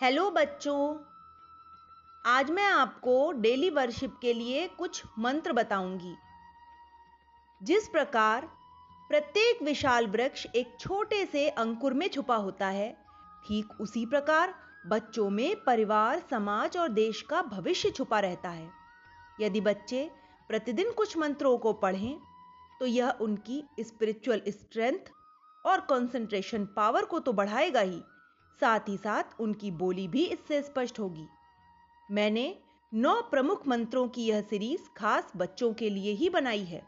Hello बच्चों, आज मैं आपको डेली वर्शिप के लिए कुछ मंत्र बताऊँगी। जिस प्रकार प्रत्येक विशाल वृक्ष एक छोटे से अंकुर में छुपा होता है, ठीक उसी प्रकार बच्चों में परिवार, समाज और देश का भविष्य छुपा रहता है। यदि बच्चे प्रतिदिन कुछ मंत्रों को पढ़ें तो यह उनकी स्पिरिचुअल स्ट्रेंथ और कंसंट्रेशन पावर को तो बढ़ाएगा ही। साथ ही साथ उनकी बोली भी इससे स्पष्ट होगी। मैंने नौ प्रमुख मंत्रों की यह सीरीज़ खास बच्चों के लिए ही बनाई है।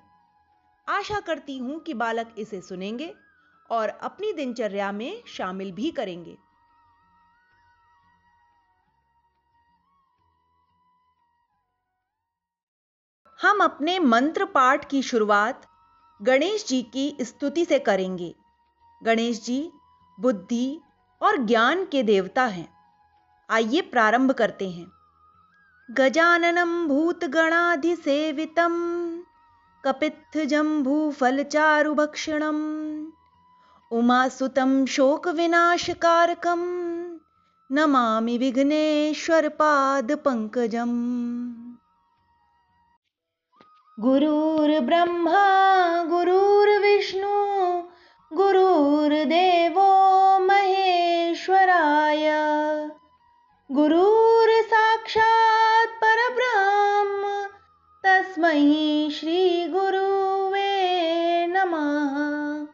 आशा करती हूँ कि बालक इसे सुनेंगे और अपनी दिनचर्या में शामिल भी करेंगे। हम अपने मंत्र पाठ की शुरुआत गणेश जी की स्तुति से करेंगे। गणेश जी, बुद्धि और ज्ञान के देवता हैं। आइए प्रारंभ करते हैं। गजाननं भूतगणाधिसेवितं कपित्थजम्बूफलचारुभक्षणम् उमासुतं शोकविनाशकारकं नमामि विघ्नेश्वरपादपङ्कजम्। गुरुर्ब्रह्मा, गुरुर्विष्णु, गुरुर्देवो महेश्वराय गुरुर्साक्षात् परब्रह्म। तस्मै श्रीगुरुवे नमः।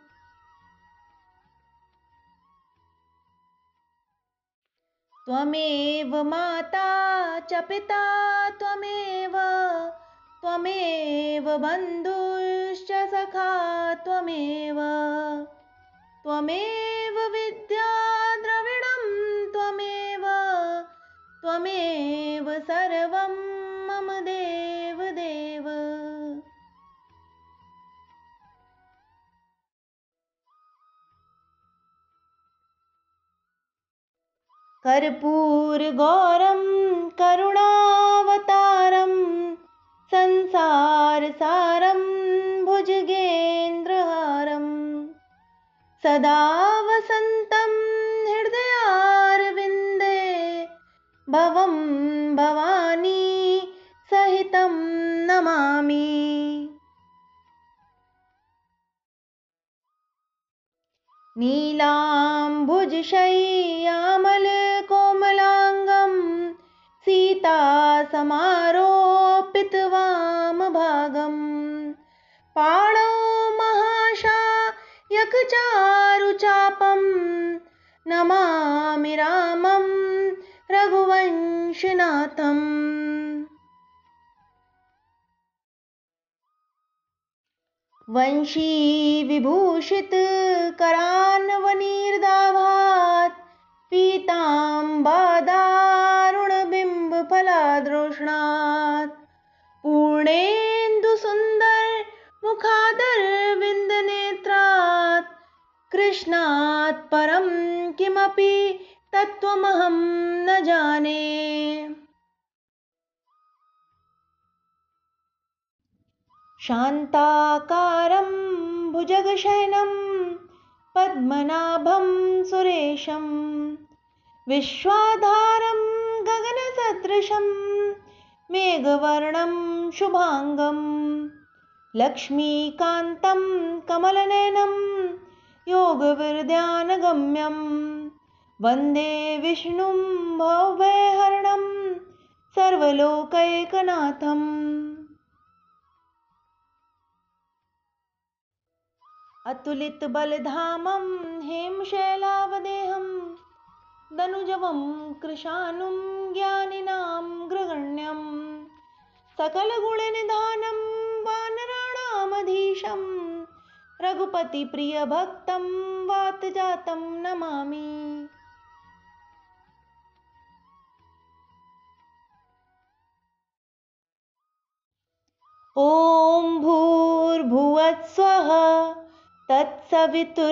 त्वमेव माता च पिता त्वमेव। त्वमेव बन्धुश्च सखा त्वमेव। त्वमेव त्वमेव सर्वं मम देव देव कर्पूरगौरं करुणावतारं संसारसारं भुजगेन्द्रहारं। सदा भवं भवानी सहितं नमामि। नीलाम्बुजशय्यामलकोमलाङ्गं सीतासमारोपितवामभागम् रघुवंशनाथम् वंशीविभूषितकरान्वनीर्दाभात् पीताम्बादारुणबिम्बफलादृष्णात् पूर्णेन्दुसुन्दरमुखादरविन्दनेत्रात् कृष्णात् परं किमपि तत्त्वमहं शान्ताकारं भुजगशयनं पद्मनाभं सुरेशं विश्वाधारं गगनसदृशं मेघवर्णं शुभाङ्गं लक्ष्मीकान्तं कमलनयनं योगविर्ध्यानगम्यं वन्दे विष्णुं भवभयहरणं सर्वलोकैकनाथम् अतुलितबलधामं हेमशैलावदेहं दनुजवं कृशानुं ज्ञानिनां ग्रगण्यं सकलगुणनिधानं वानराणामधीशं रघुपतिप्रियभक्तं वातजातं नमामि। ॐ भूर्भुवत्स्वः तत्सवितुर्वरेण्यं।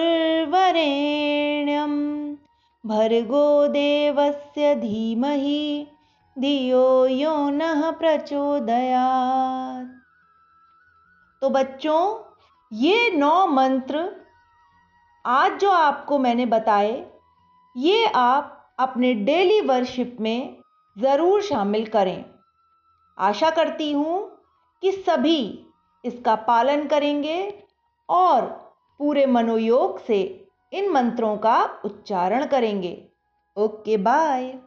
भर्गो देवस्य धीमहि, धियो यो नः प्रचोदयात्। तो बच्चों, ये नौ मंत्र आज जो आपको मैंने बताए, ये आप अपने डेली वर्शिप में ज़रूर शामिल करें। आशा करती हूँ कि सभी इसका पालन करेंगे और पूरे मनोयोग से इन मंत्रों का उच्चारण करेंगे। Okay bye.